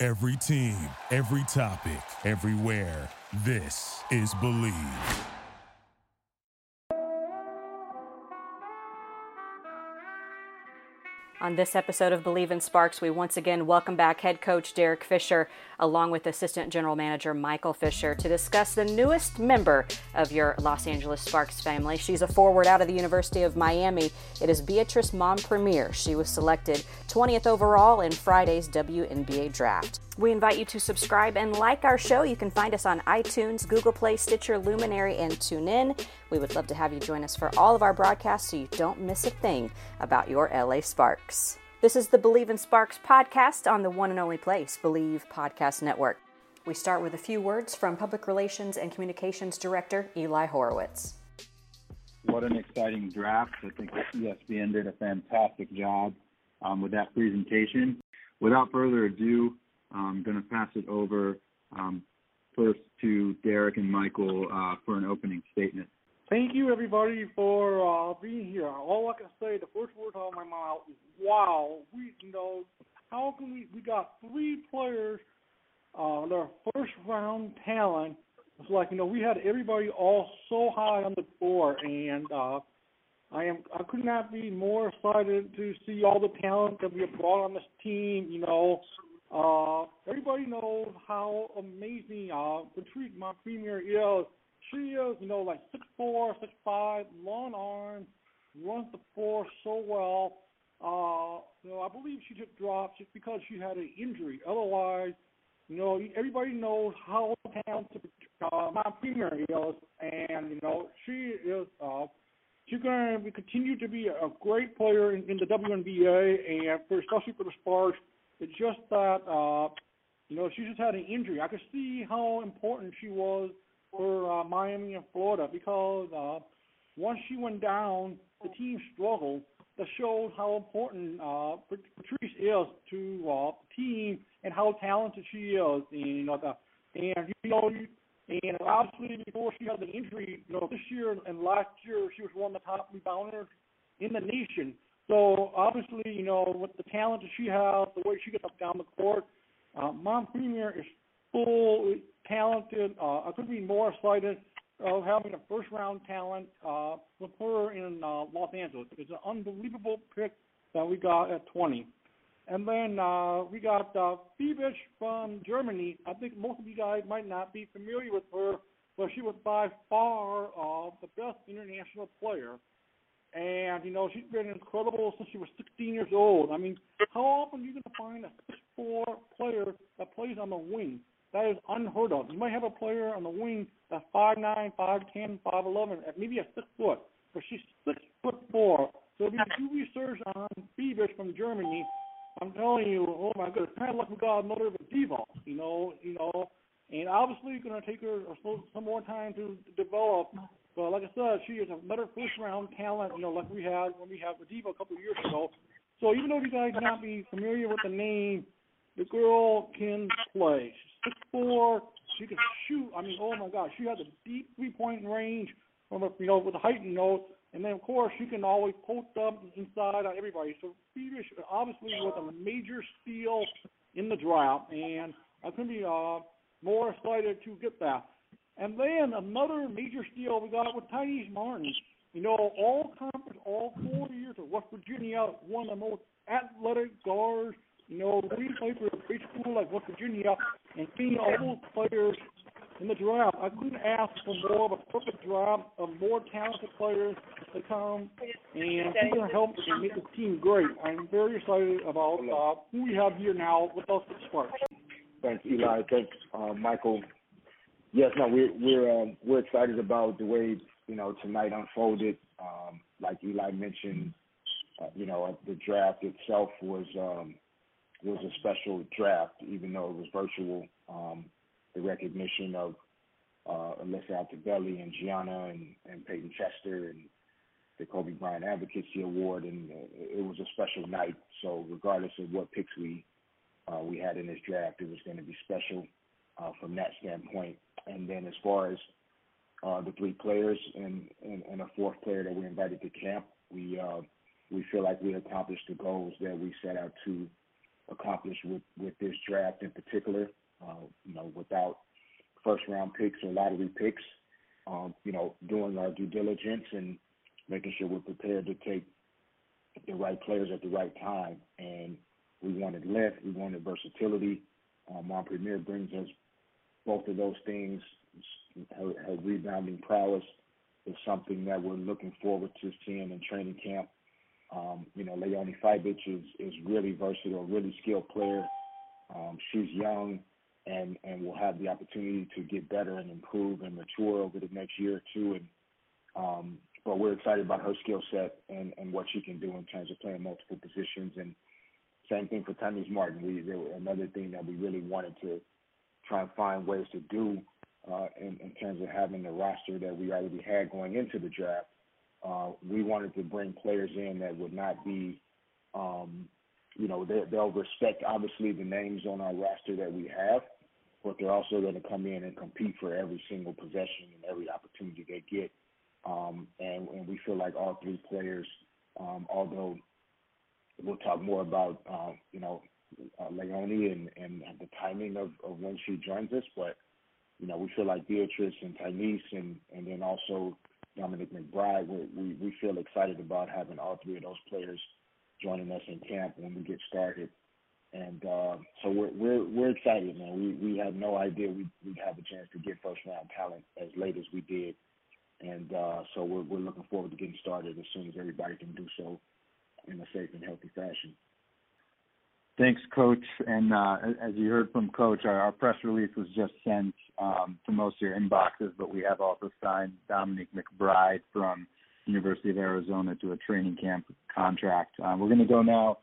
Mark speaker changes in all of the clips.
Speaker 1: Every team, every topic, everywhere. This is Believe.
Speaker 2: On this episode of Believe in Sparks, we once again welcome back head coach Derek Fisher along with assistant general manager Michael Fisher to discuss the newest member of your Los Angeles Sparks family. She's a forward out of the University of Miami. It is Beatrice Mompremier. She was selected 20th overall in Friday's WNBA draft. We invite you to subscribe and like our show. You can find us on iTunes, Google Play, Stitcher, Luminary, and TuneIn. We would love to have you join us for all of our broadcasts so you don't miss a thing about your LA Sparks. This is the Believe in Sparks podcast on the one and only place, Believe Podcast Network. We start with a few words from Public Relations and Communications Director Eli Horowitz.
Speaker 3: What an exciting draft. I think ESPN did a fantastic job um, with that presentation. Without further ado, I'm going to pass it over um, first to Derek and Michael uh, for an opening statement.
Speaker 4: Thank you, everybody, for uh, being here. All I can say, the first words out of my mouth is, "Wow!" We, you know, how can we? We got three players. Uh, their first round talent. It's like you know, we had everybody all so high on the board, and uh, I am I could not be more excited to see all the talent that we have brought on this team. You know, uh, everybody knows how amazing uh, Patrice, my is. She is, you know, like six four, six five, long arms, runs the floor so well. Uh, you know, I believe she took drops just because she had an injury. Otherwise, you know, everybody knows how talented uh, my premier is, and you know, she is. Uh, she's going to continue to be a great player in, in the WNBA, and for, especially for the Sparks it's just that uh, you know she just had an injury. I could see how important she was for uh, Miami and Florida because uh, once she went down, the team struggled. That shows how important uh, Patrice is to uh, the team and how talented she is. And you know, the, and you know, and obviously before she had the injury, you know, this year and last year she was one of the top rebounders in the nation. So obviously, you know, with the talent that she has, the way she gets up down the court, uh, Mompremier is full talented. Uh, I couldn't be more excited of having a first round talent uh, with her in uh, Los Angeles. It's an unbelievable pick that we got at 20. And then uh, we got uh, Fiebich from Germany. I think most of you guys might not be familiar with her, but she was by far uh, the best international player. And, you know, she's been incredible since she was 16 years old. I mean, how often are you going to find a 6'4 player that plays on the wing? That is unheard of. You might have a player on the wing that's 5'9, 5'10, 5'11, maybe a 6 foot, but she's 6 foot 4. So if you do research on Beavers from Germany, I'm telling you, oh my goodness, kind of like we got another diva, you know, you know, and obviously it's going to take her some more time to develop but like I said, she is another first round talent, you know, like we had when we had Diva a couple of years ago. So even though you guys may not be familiar with the name, the girl can play. Six four. She can shoot. I mean, oh my God, she has a deep three point range from a, you know with a heightened note. And then of course she can always post up inside on everybody. So Phoebe obviously was a major steal in the draft, and I couldn't be uh, more excited to get that. And then another major steal we got with Tynice Martin. You know, all conference, all four years of West Virginia, one of the most athletic guards. You know, we played for a school like West Virginia, and seeing all those players in the draft, I couldn't ask for more of a perfect draft of more talented players to come, and going to help and make the team great. I'm very excited about uh, who we have here now with us at Sparks.
Speaker 5: Thanks, Eli. Thanks, uh, Michael. Yes, no, we're we're um, we're excited about the way you know tonight unfolded. Um, like Eli mentioned, uh, you know the draft itself was um, was a special draft, even though it was virtual. Um, the recognition of uh, Alyssa Altobelli and Gianna and, and Payton Chester and the Kobe Bryant Advocacy Award, and uh, it was a special night. So regardless of what picks we uh, we had in this draft, it was going to be special uh, from that standpoint. And then as far as uh, the three players and, and, and a fourth player that we invited to camp, we uh, we feel like we accomplished the goals that we set out to accomplish with, with this draft in particular. Uh, you know, without first round picks or lottery picks, um, you know, doing our due diligence and making sure we're prepared to take the right players at the right time. And we wanted length, we wanted versatility. Um, Premier brings us both of those things. Her, her rebounding prowess is something that we're looking forward to seeing in training camp. Um, you know, Leonie Fiebich is, is really versatile, really skilled player. Um, she's young and, and will have the opportunity to get better and improve and mature over the next year or two. And, um, but we're excited about her skill set and, and what she can do in terms of playing multiple positions. And same thing for Tynice Martin. We, there, another thing that we really wanted to try and find ways to do uh, in, in terms of having the roster that we already had going into the draft uh, we wanted to bring players in that would not be, um, you know, they, they'll respect obviously the names on our roster that we have, but they're also going to come in and compete for every single possession and every opportunity they get. Um, and, and we feel like all three players, um, although we'll talk more about, uh, you know, uh, Leonie and, and the timing of, of when she joins us, but you know, we feel like Beatrice and Tynice and, and then also Dominique McBride, we we feel excited about having all three of those players joining us in camp when we get started. And uh, so we're we're we're excited, man. We we had no idea we we'd have a chance to get first round talent as late as we did, and uh, so we're we're looking forward to getting started as soon as everybody can do so in a safe and healthy fashion.
Speaker 3: Thanks, Coach. And uh, as you heard from Coach, our, our press release was just sent um, to most of your inboxes, but we have also signed Dominique McBride from University of Arizona to a training camp contract. Uh, we're going to go now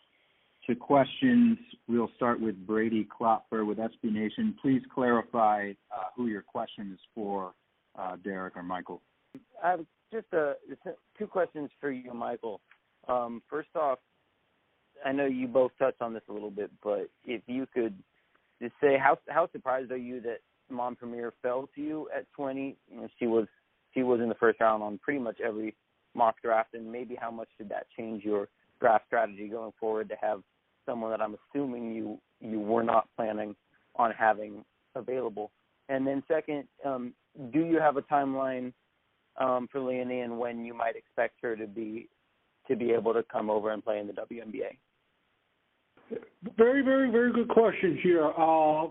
Speaker 3: to questions. We'll start with Brady Klopfer with SB Nation. Please clarify uh, who your question is for, uh, Derek or Michael.
Speaker 6: I have just uh, two questions for you, Michael. Um, first off, I know you both touched on this a little bit, but if you could just say how how surprised are you that Mompremier fell to you at 20? You know, she was she was in the first round on pretty much every mock draft, and maybe how much did that change your draft strategy going forward to have someone that I'm assuming you you were not planning on having available. And then second, um, do you have a timeline um, for Leonie and when you might expect her to be to be able to come over and play in the WNBA?
Speaker 4: Very, very, very good questions here. Uh,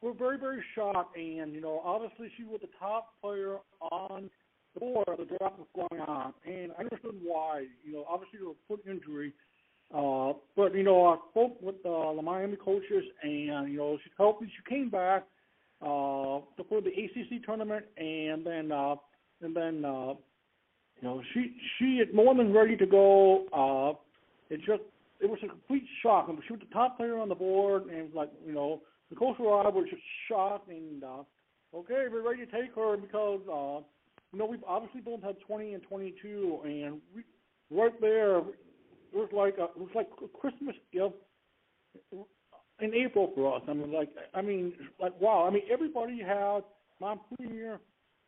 Speaker 4: we're very, very shocked, and you know, obviously she was the top player on the board. The draft was going on, and I understood why. You know, obviously there was foot injury, uh, but you know, I spoke with uh, the Miami coaches, and you know, she's healthy. She came back uh, for the ACC tournament, and then uh, and then uh, you know, she she is more than ready to go. Uh, it just it was a complete shock. I mean, she was the top player on the board, and like you know, the Coach Rob was just shocked and uh, okay, we're ready to take her because uh, you know we've obviously both had 20 and 22, and we, right there it was like a, it was like a Christmas gift in April for us. I mean, like I mean, like wow. I mean, everybody had my premier,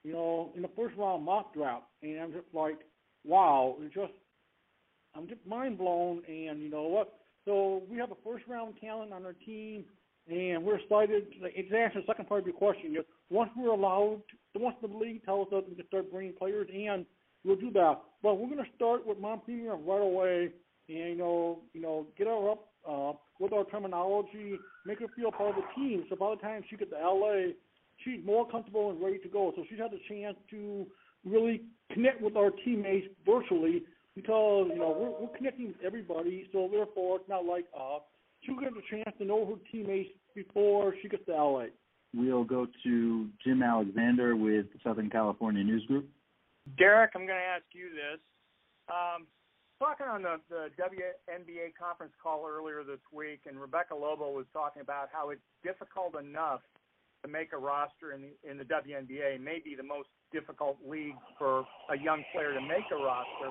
Speaker 4: you know, in the first round mock draft, and I'm just like, wow. It just I'm just mind blown. And you know what? So we have a first round talent on our team, and we're excited. To answer the second part of your question, know, once we're allowed, once the league tells us we can start bringing players in, we'll do that. But we're going to start with Mompremier right away, and you know, you know, get her up uh, with our terminology, make her feel part of the team. So by the time she gets to LA, she's more comfortable and ready to go. So she's had the chance to really connect with our teammates virtually because you know we're, we're connecting with everybody, so therefore it's not like uh, she'll get a chance to know her teammates before she gets to LA.
Speaker 3: We'll go to Jim Alexander with Southern California News Group.
Speaker 7: Derek, I'm going to ask you this. Um,
Speaker 8: talking on the, the WNBA conference call earlier this week, and Rebecca Lobo was talking about how it's difficult enough to make a roster in the in the WNBA, maybe the most difficult league for a young player to make a roster.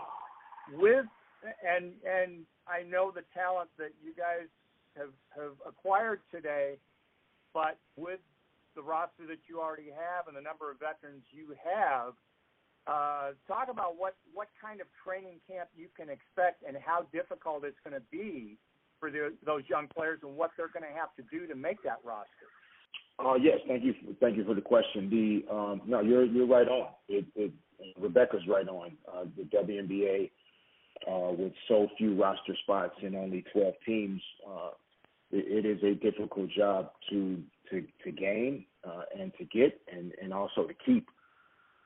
Speaker 8: With and and I know the talent that you guys have have acquired today, but with the roster that you already have and the number of veterans you have, uh, talk about what what kind of training camp you can expect and how difficult it's going to be for the, those young players and what they're going to have to do to make that roster.
Speaker 5: Uh, yes, thank you. Thank you for the question. The um, no, you're you're right on. It, it Rebecca's right on. Uh, the WNBA uh, with so few roster spots and only 12 teams, uh, it, it is a difficult job to to to gain uh, and to get and and also to keep.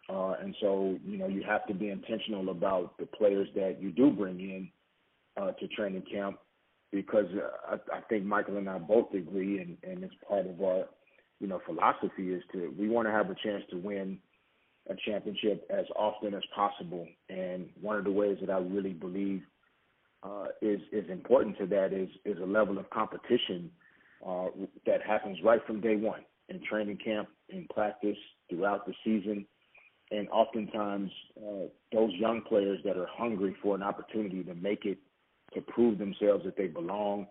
Speaker 5: Uh, and so, you know, you have to be intentional about the players that you do bring in uh, to training camp because uh, I, I think Michael and I both agree, and, and it's part of our, you know, philosophy is to we want to have a chance to win a championship as often as possible. And one of the ways that I really believe uh, is is important to that is is a level of competition uh, that happens right from day one in training camp, in practice, throughout the season and oftentimes uh, those young players that are hungry for an opportunity to make it, to prove themselves that they belong,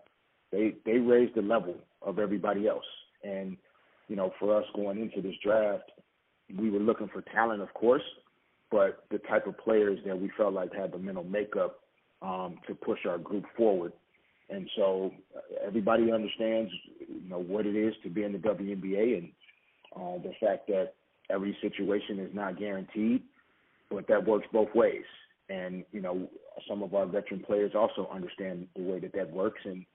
Speaker 5: they they raise the level of everybody else. And you know, for us going into this draft, we were looking for talent, of course, but the type of players that we felt like had the mental makeup um, to push our group forward. And so uh, everybody understands, you know, what it is to be in the WNBA and uh, the fact that every situation is not guaranteed, but that works both ways. And you know, some of our veteran players also understand the way that that works, and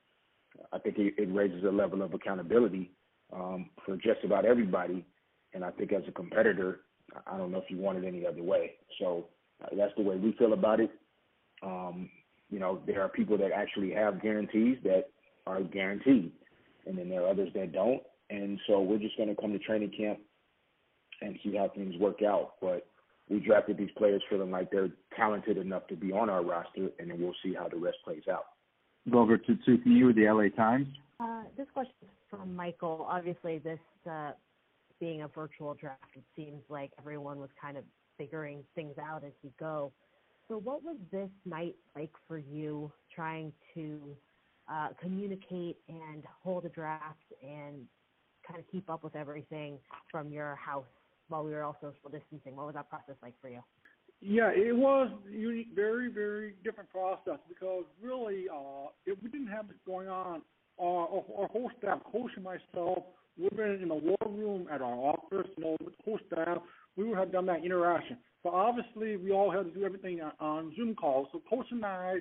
Speaker 5: I think it, it raises a level of accountability um, for just about everybody. And I think as a competitor, I don't know if you want it any other way. So uh, that's the way we feel about it. Um, you know, there are people that actually have guarantees that are guaranteed, and then there are others that don't. And so we're just going to come to training camp and see how things work out. But we drafted these players feeling like they're talented enough to be on our roster, and then we'll see how the rest plays out.
Speaker 3: Go over to Tiffany with the LA Times.
Speaker 9: Uh, this question is from Michael. Obviously, this uh, being a virtual draft, it seems like everyone was kind of figuring things out as you go. So, what was this night like for you trying to uh, communicate and hold a draft and kind of keep up with everything from your house while we were all social distancing. What was that process like for you?
Speaker 4: Yeah, it was unique, very, very different process because really, uh, if we didn't have this going on, our, our whole staff, coach and myself, we've been in the war room at our office, you know, with the whole staff, we would have done that interaction. But obviously, we all had to do everything on, Zoom calls. So coach and I,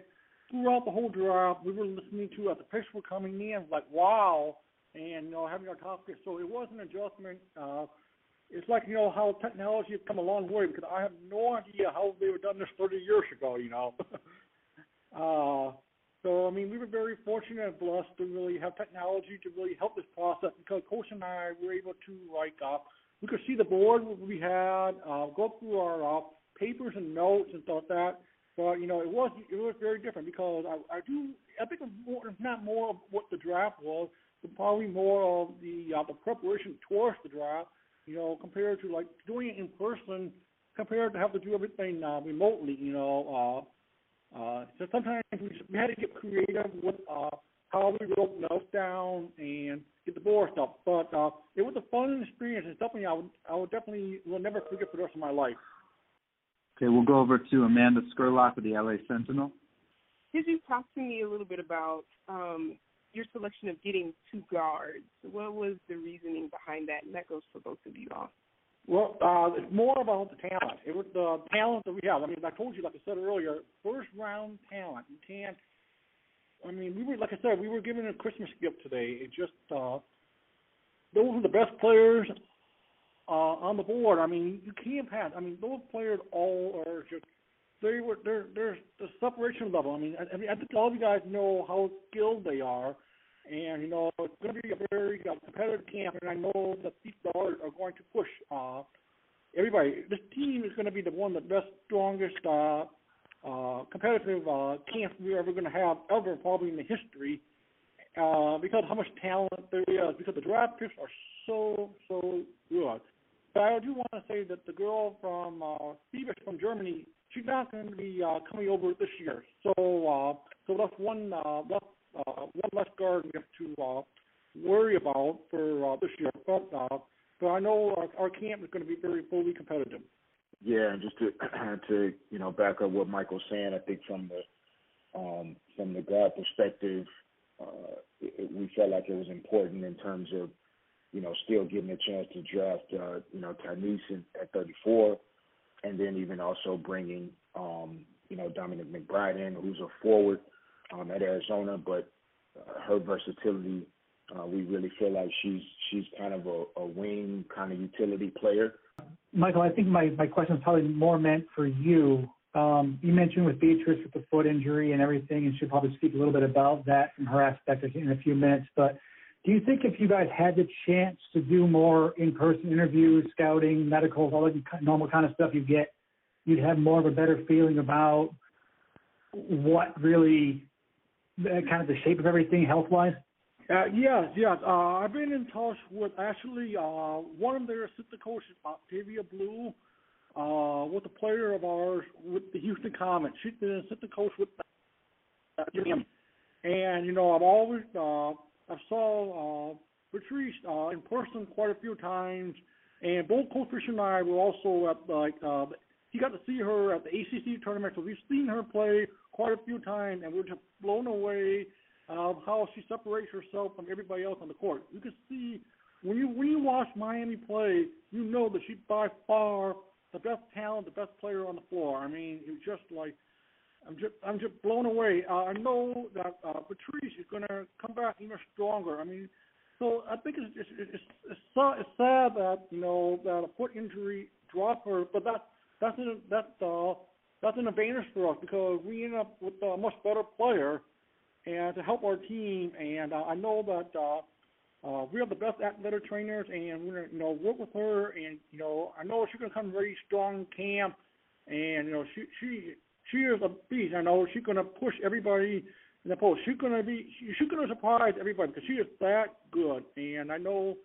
Speaker 4: throughout the whole draft, we were listening to as the pictures were coming in, like, wow, and you know, having our topic. So it was an adjustment. Uh, it's like you know how technology has come a long way because I have no idea how they were done this 30 years ago. You know. uh, so I mean, we were very fortunate and blessed to really have technology to really help this process because Coach and I were able to like uh, we could see the board we had, uh, go through our uh, papers and notes and stuff like that. But you know, it was it was very different because I, I do I think more, not more of what the draft was, but probably more of the uh, the preparation towards the draft you know, compared to like doing it in person, compared to have to do everything uh, remotely, you know. Uh, uh, so sometimes we, we had to get creative with uh, how we wrote notes down and get the board stuff. But uh, it was a fun experience. It's something I would I would definitely will never forget for the rest of my life.
Speaker 3: Okay, we'll go over to Amanda Scurlock with the LA Sentinel.
Speaker 10: Could you talk to me a little bit about um, your selection of getting two guards. What was the reasoning behind that? And that goes for both of you all.
Speaker 4: Well, uh, it's more about the talent. It was the talent that we have. I mean, I told you, like I said earlier, first round talent. You can't. I mean, we were like I said, we were given a Christmas gift today. It just uh, those are the best players uh, on the board. I mean, you can't have. I mean, those players all are just they were there. There's the separation level. I mean, I, I mean, I think all of you guys know how skilled they are, and you know it's going to be a very uh, competitive camp. And I know these guards are going to push uh, everybody. This team is going to be the one of the best, strongest uh, uh, competitive uh, camps we're ever going to have ever, probably in the history, uh, because how much talent there is. Because the draft picks are so so good. But I do want to say that the girl from uh, from Germany, she's not going to be uh, coming over this year. So uh, so that's one uh, less uh, one less guard we have to uh, worry about for uh, this year. But uh, but I know our, our camp is going to be very fully competitive.
Speaker 5: Yeah, and just to to you know back up what Michael's saying, I think from the um, from the guard perspective, uh, it, we felt like it was important in terms of you know still getting a chance to draft uh, you know Tynice at 34, and then even also bringing um, you know Dominique McBride in, who's a forward um, at Arizona, but uh, her versatility, uh, we really feel like she's she's kind of a, a wing kind of utility player
Speaker 11: Michael, I think my, my question is probably more meant for you. Um, you mentioned with Beatrice with the foot injury and everything, and she'll probably speak a little bit about that from her aspect in a few minutes. But do you think if you guys had the chance to do more in-person interviews, scouting, medicals, all that normal kind of stuff you get, you'd have more of a better feeling about what really kind of the shape of everything health-wise?
Speaker 4: Uh, yes, yes. Uh, I've been in touch with actually uh, one of their assistant coaches, Octavia Blue, uh, with a player of ours with the Houston Comets. She's been an assistant coach with them. And, you know, I've always, uh, I saw uh, Patrice uh, in person quite a few times. And both Coach Fisher and I were also at, like, uh, he got to see her at the ACC tournament. So we've seen her play quite a few times, and we're just blown away of how she separates herself from everybody else on the court. You can see when you when you watch Miami play, you know that she's by far the best talent, the best player on the floor. I mean, it's just like I'm just I'm just blown away. Uh, I know that uh, Patrice is going to come back even stronger. I mean, so I think it's it's it's, it's, it's sad that you know that a foot injury dropped her, but that that's an that uh, that's an advantage for us because we end up with a much better player and to help our team. And uh, I know that uh, uh, we have the best athletic trainers, and we're gonna you know work with her. And you know I know she's gonna come very strong camp, and you know she she she is a beast. I know she's gonna push everybody in the post. She's gonna be she's gonna surprise everybody because she is that good. And I know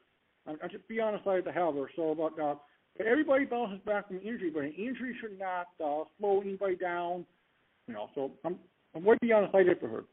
Speaker 4: I, I just be honest, I have to have her. So but. Uh, everybody bounces back from injury, but an injury should not uh, slow anybody down. You know, so I'm I'm way beyond excited for her.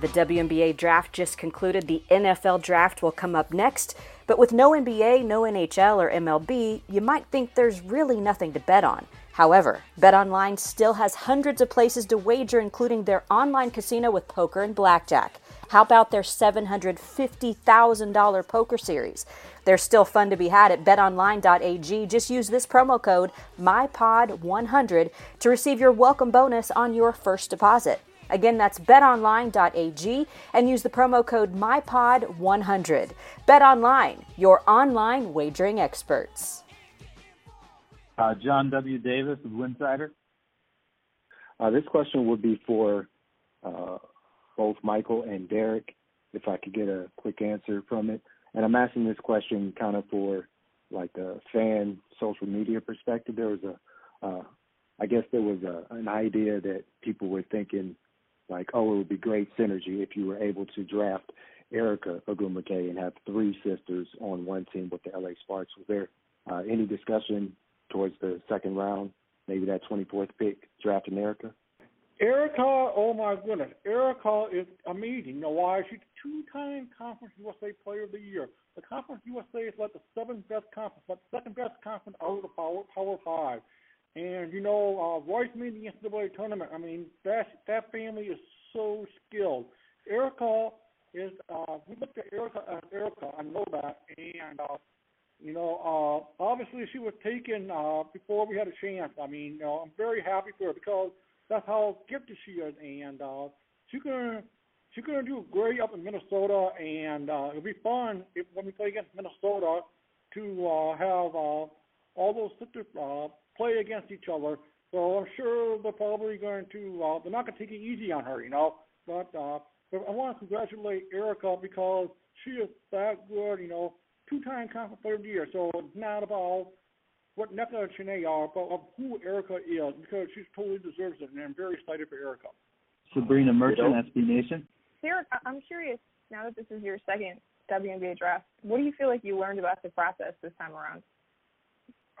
Speaker 2: The WNBA draft just concluded. The NFL draft will come up next. But with no NBA, no NHL, or MLB, you might think there's really nothing to bet on. However, BetOnline still has hundreds of places to wager, including their online casino with poker and blackjack. How about their $750,000 poker series? There's still fun to be had at betonline.ag. Just use this promo code MyPod100 to receive your welcome bonus on your first deposit. Again, that's betonline.ag and use the promo code MyPod100. BetOnline, your online wagering experts.
Speaker 10: Uh, John W. Davis of Winsidr.
Speaker 12: Uh, this question would be for uh, both Michael and Derek, if I could get a quick answer from it. And I'm asking this question kind of for like a fan social media perspective. There was a, uh, I guess there was a, an idea that people were thinking like, oh, it would be great synergy if you were able to draft Erica Ogwumike and have three sisters on one team with the LA Sparks. Was there uh, any discussion towards the second round, maybe that 24th pick, drafting Erica?
Speaker 4: Erica, oh my goodness, Erica is amazing. You why? She's two-time Conference USA Player of the Year. The Conference USA is like the seventh best conference, but second best conference out of the Power Power Five. And you know, uh, Rice made the NCAA tournament. I mean, that that family is so skilled. Erica is. Uh, we looked at Erica as Erica. I know that, and uh, you know, uh, obviously she was taken uh, before we had a chance. I mean, you know, I'm very happy for her because that's how gifted she is, and uh, she's gonna she's gonna do great up in Minnesota, and uh, it'll be fun if, when we play against Minnesota to uh, have uh, all those sisters uh, play against each other. So I'm sure they're probably going to uh, they're not to take it easy on her, you know. But uh, I want to congratulate Erica because she is that good, you know, two-time conference player of the year. So it's not about what Nneka and Chiney are, but of who Erica is because she totally deserves it, and I'm very excited for Erica.
Speaker 10: Sabrina Merchant, SB Nation.
Speaker 8: Derek, I'm curious now that this is your second WNBA draft. What do you feel like you learned about the process this time around?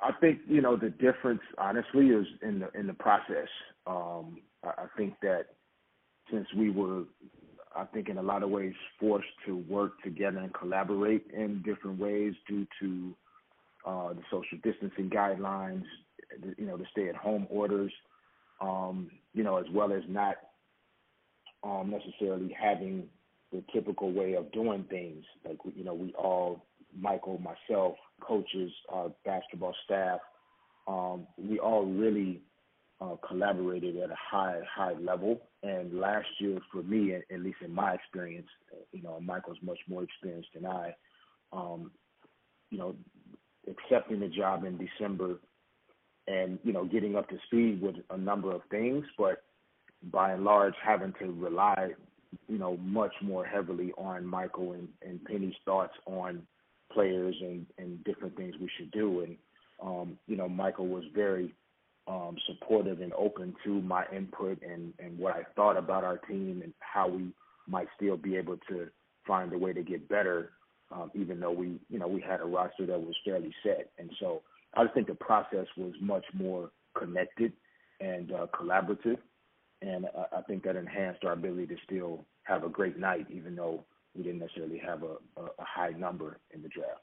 Speaker 5: I think you know the difference, honestly, is in the in the process. Um, I, I think that since we were, I think in a lot of ways forced to work together and collaborate in different ways due to uh, the social distancing guidelines, you know, the stay-at-home orders, um, you know, as well as not um, necessarily having the typical way of doing things. Like you know, we all, Michael, myself, coaches, our basketball staff, um, we all really uh, collaborated at a high high level. And last year, for me, at, at least in my experience, you know, Michael's much more experienced than I. Um, you know, accepting the job in December and you know getting up to speed with a number of things, but by and large having to rely you know much more heavily on Michael and, and Penny's thoughts on players and, and different things we should do. And um, you know Michael was very um, supportive and open to my input and, and what I thought about our team and how we might still be able to find a way to get better um, even though we, you know, we had a roster that was fairly set. And so I just think the process was much more connected and uh, collaborative, and I, I think that enhanced our ability to still have a great night, even though we didn't necessarily have a, a, a high number in the draft.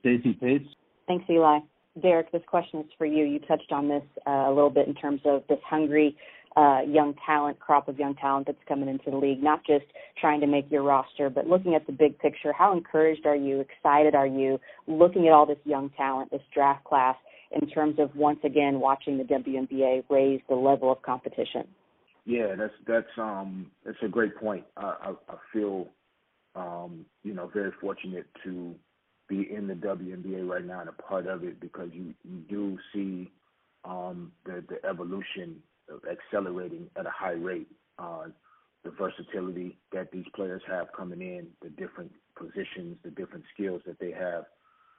Speaker 10: Stacey Pace.
Speaker 2: Thanks, Eli. Derek, this question is for you. You touched on this uh, a little bit in terms of this hungry uh, young talent, crop of young talent that's coming into the league, not just trying to make your roster, but looking at the big picture. How encouraged are you, excited are you, looking at all this young talent, this draft class, in terms of once again watching the WNBA raise the level of competition?
Speaker 5: Yeah, that's that's um that's a great point. I I, I feel um you know very fortunate to be in the WNBA right now and a part of it because you you do see um the the evolution accelerating at a high rate. on the versatility that these players have coming in, the different positions, the different skills that they have,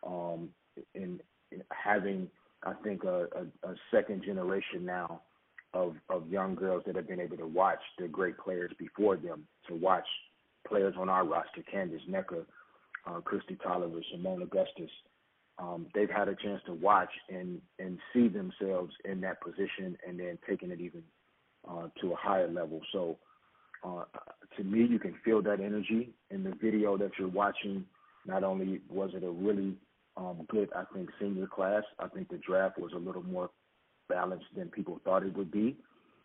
Speaker 5: um, in, in having, I think, a, a, a second generation now of of young girls that have been able to watch the great players before them, to watch players on our roster, Candace Nneka, uh, Kristi Toliver, Seimone Augustus, um, they've had a chance to watch and and see themselves in that position, and then taking it even uh, to a higher level. So, uh, to me, you can feel that energy in the video that you're watching. Not only was it a really um, good, I think, senior class. I think the draft was a little more balanced than people thought it would be.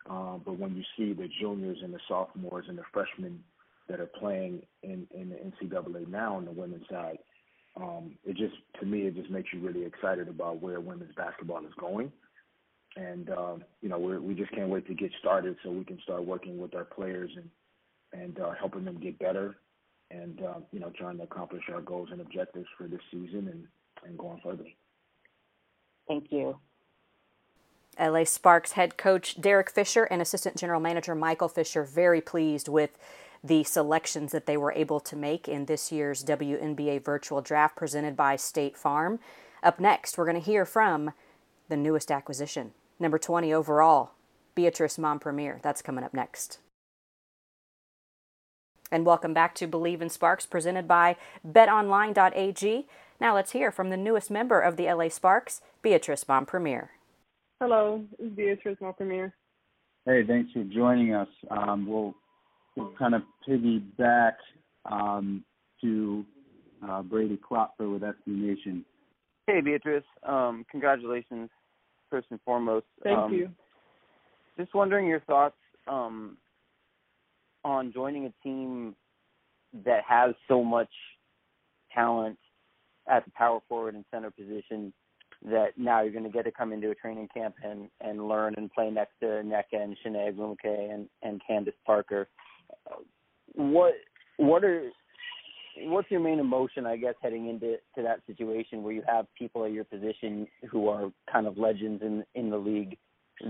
Speaker 5: Um, but when you see the juniors and the sophomores and the freshmen that are playing in, in the NCAA now on the women's side, um, it just to me it just makes you really excited about where women's basketball is going, and um, you know we we just can't wait to get started so we can start working with our players and and uh, helping them get better, and uh, you know trying to accomplish our goals and objectives for this season and and going further.
Speaker 2: Thank you. LA Sparks head coach Derek Fisher and assistant general manager Michael Fisher very pleased with the selections that they were able to make in this year's WNBA virtual draft presented by State Farm. Up next, we're going to hear from the newest acquisition, number 20 overall, Beatrice Mompremier. That's coming up next. And welcome back to Believe in Sparks, presented by betonline.ag. Now let's hear from the newest member of the LA Sparks, Beatrice Mompremier.
Speaker 13: Hello, it's Beatrice Mompremier.
Speaker 10: Hey, thanks for joining us. Um, we'll to kind of piggyback um, to uh, Brady Klopfer with SB Nation.
Speaker 6: Hey, Beatrice. Um, congratulations, first and foremost.
Speaker 13: Thank
Speaker 6: um,
Speaker 13: you.
Speaker 6: Just wondering your thoughts um, on joining a team that has so much talent at the power forward and center position that now you're going to get to come into a training camp and and learn and play next to Nneka and Chiney Ogwumike and and Candace Parker what what are what's your main emotion, I guess, heading into to that situation where you have people at your position who are kind of legends in in the league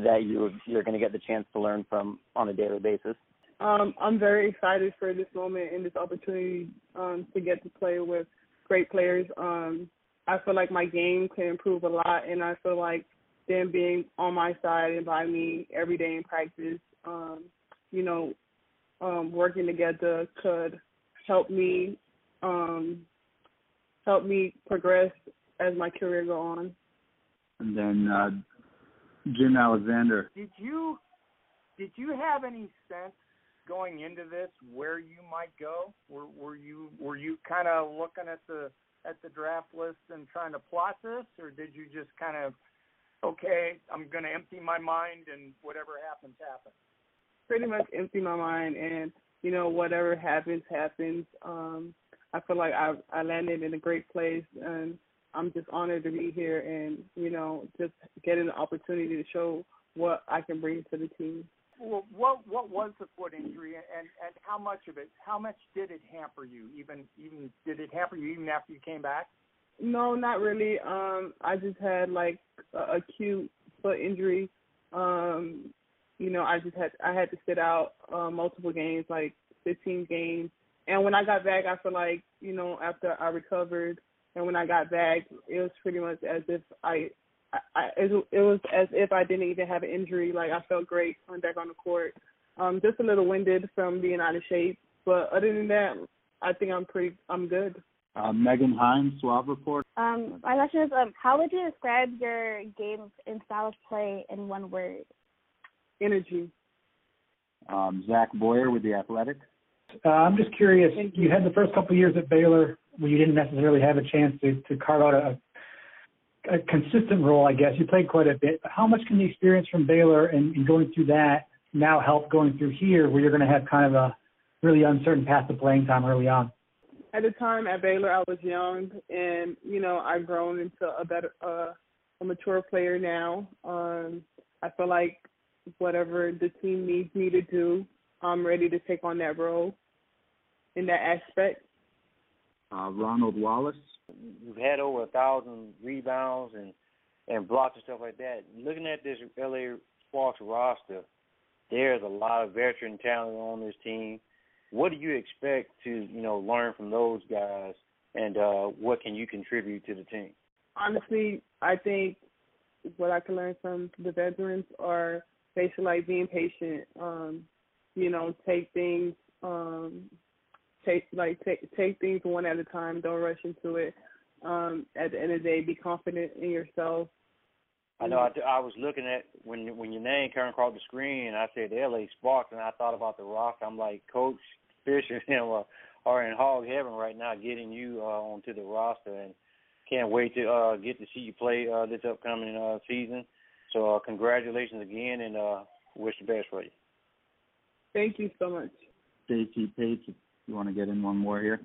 Speaker 6: that you you're going to get the chance to learn from on a daily basis?
Speaker 13: Um, I'm very excited for this moment and this opportunity um, to get to play with great players. Um, I feel like my game can improve a lot, and I feel like them being on my side and by me every day in practice, um, you know, um, working together could help me um, help me progress as my career go on.
Speaker 3: And then uh, Jim Alexander.
Speaker 7: Did you did you have any sense going into this where you might go? Were were you were you kind of looking at the at the draft list and trying to plot this, or did you just kind of okay, I'm going to empty my mind and whatever happens happens?
Speaker 13: Pretty much empty my mind and you know whatever happens happens. Um, I feel like I I landed in a great place and I'm just honored to be here and you know just getting the opportunity to show what I can bring to the team.
Speaker 7: Well, what what was the foot injury, and and how much of it? How much did it hamper you? Even even did it hamper you even after you came back?
Speaker 13: No, not really. Um, I just had like a acute foot injury. Um, you know, I just had I had to sit out uh, multiple games, like 15 games. And when I got back, I feel like you know after I recovered, and when I got back, it was pretty much as if I I, it, it was as if I didn't even have an injury. Like I felt great coming back on the court. Um, just a little winded from being out of shape, but other than that, I think I'm pretty. I'm good.
Speaker 3: Uh, Megan Hines, Suave Report.
Speaker 14: Um, my question is, um, how would you describe your game and style of play in one word?
Speaker 13: Energy.
Speaker 3: Um, Zach Boyer with the Athletic.
Speaker 11: Uh, I'm just curious. You had the first couple of years at Baylor where you didn't necessarily have a chance to to carve out a a consistent role, I guess. You played quite a bit, but how much can the experience from Baylor and, and going through that now help going through here, where you're going to have kind of a really uncertain path to playing time early on?
Speaker 13: At the time at Baylor, I was young, and you know I've grown into a better, uh, a mature player now. Um, I feel like whatever the team needs me to do, I'm ready to take on that role in that aspect.
Speaker 3: Uh, Ronald Wallace.
Speaker 15: You've had over a thousand rebounds and and blocks and stuff like that. Looking at this LA Sparks roster, there's a lot of veteran talent on this team. What do you expect to you know learn from those guys, and uh, what can you contribute to the team?
Speaker 13: Honestly, I think what I can learn from the veterans are basically like being patient. Um, you know, take things um, take like take take things one at a time. Don't rush into it. Um, at the end of the day, be confident in yourself.
Speaker 15: I know. I, I was looking at when when your name came across the screen. I said L.A. Sparks, and I thought about the Rock. I'm like, Coach Fisher and him are, are in hog heaven right now, getting you uh, onto the roster, and can't wait to uh, get to see you play uh, this upcoming uh, season. So uh, congratulations again, and uh, wish the best for you.
Speaker 13: Thank you so much.
Speaker 3: Stacey Pates, you want to get in one more here?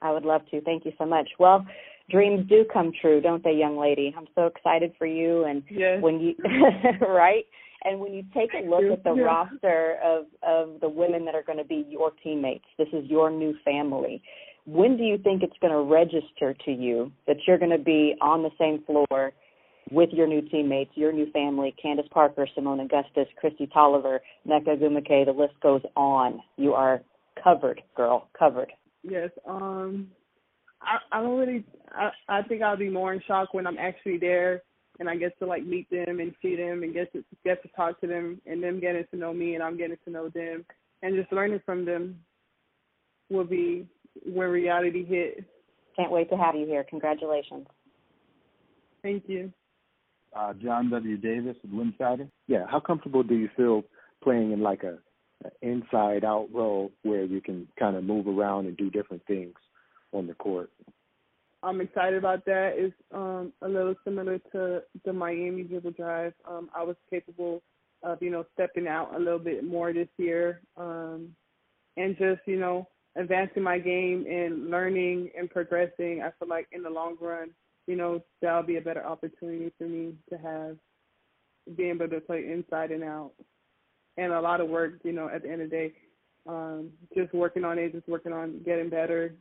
Speaker 2: I would love to. Thank you so much. Well, dreams do come true, don't they, young lady? I'm so excited for you. And
Speaker 13: yes.
Speaker 2: when you right, and when you take a look at the
Speaker 13: Yeah.
Speaker 2: roster of of the women that are going to be your teammates, this is your new family. When do you think it's going to register to you that you're going to be on the same floor with your new teammates, your new family, Candace Parker, Seimone Augustus, Kristi Toliver, Nneka Ogwumike, the list goes on. You are covered, girl, covered.
Speaker 13: Yes. Um, I I don't really. I I think I'll be more in shock when I'm actually there and I get to like meet them and see them and get to get to talk to them and them getting to know me and I'm getting to know them and just learning from them will be when reality hits.
Speaker 2: Can't wait to have you here. Congratulations.
Speaker 13: Thank you.
Speaker 3: Uh, John W. Davis with Winsidr.
Speaker 12: Yeah, how comfortable do you feel playing in like a, a inside out role where you can kind of move around and do different things on the court?
Speaker 13: I'm excited about that. It's um, a little similar to the Miami dribble drive. Um, I was capable of, you know, stepping out a little bit more this year, um, and just, you know, advancing my game and learning and progressing. I feel like in the long run, you know, that'll be a better opportunity for me to have being able to play inside and out. And a lot of work, you know, at the end of the day, um, just working on it, just working on getting better.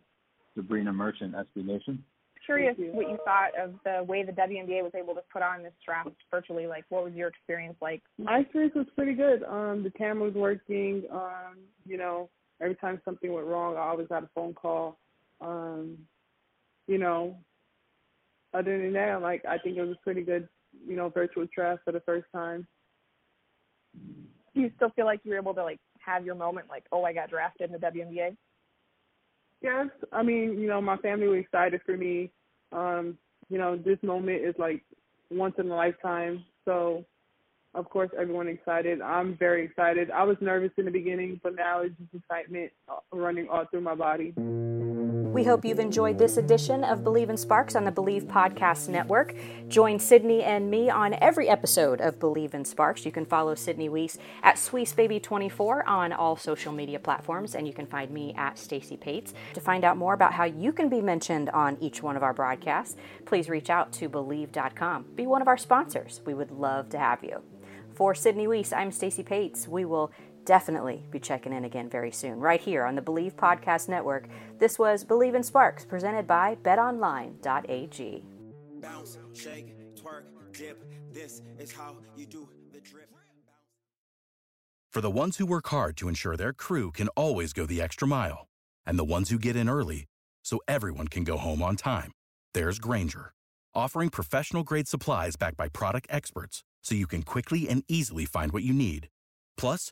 Speaker 3: Sabrina Merchant, SB Nation.
Speaker 8: Curious
Speaker 13: you.
Speaker 8: what you thought of the way the WNBA was able to put on this draft virtually. Like, what was your experience like?
Speaker 13: My experience was pretty good. Um, the camera was working. Um, you know, every time something went wrong, I always got a phone call. Um, you know, other than that, like I think it was a pretty good, you know, virtual draft for the first time.
Speaker 8: Do you still feel like you were able to like have your moment, like, oh, I got drafted in the WNBA?
Speaker 13: Yes, I mean, you know, my family was excited for me. Um, you know, this moment is like once in a lifetime. So, of course, everyone excited. I'm very excited. I was nervous in the beginning, but now it's just excitement running all through my body.
Speaker 2: We hope you've enjoyed this edition of Believe in Sparks on the Believe Podcast Network. Join Sydney and me on every episode of Believe in Sparks. You can follow Sydney Wiese at SweesBaby24 on all social media platforms, and you can find me at Stacy Pates. To find out more about how you can be mentioned on each one of our broadcasts, please reach out to Believe.com. Be one of our sponsors. We would love to have you. For Sydney Wiese, I'm Stacy Pates. We will definitely be checking in again very soon, right here on the Believe Podcast Network. This was Believe in Sparks, presented by betonline.ag. Bounce, shake, twerk, dip. This is how you do
Speaker 16: the drip. For the ones who work hard to ensure their crew can always go the extra mile, and the ones who get in early so everyone can go home on time, there's Grainger, offering professional grade supplies backed by product experts so you can quickly and easily find what you need. Plus,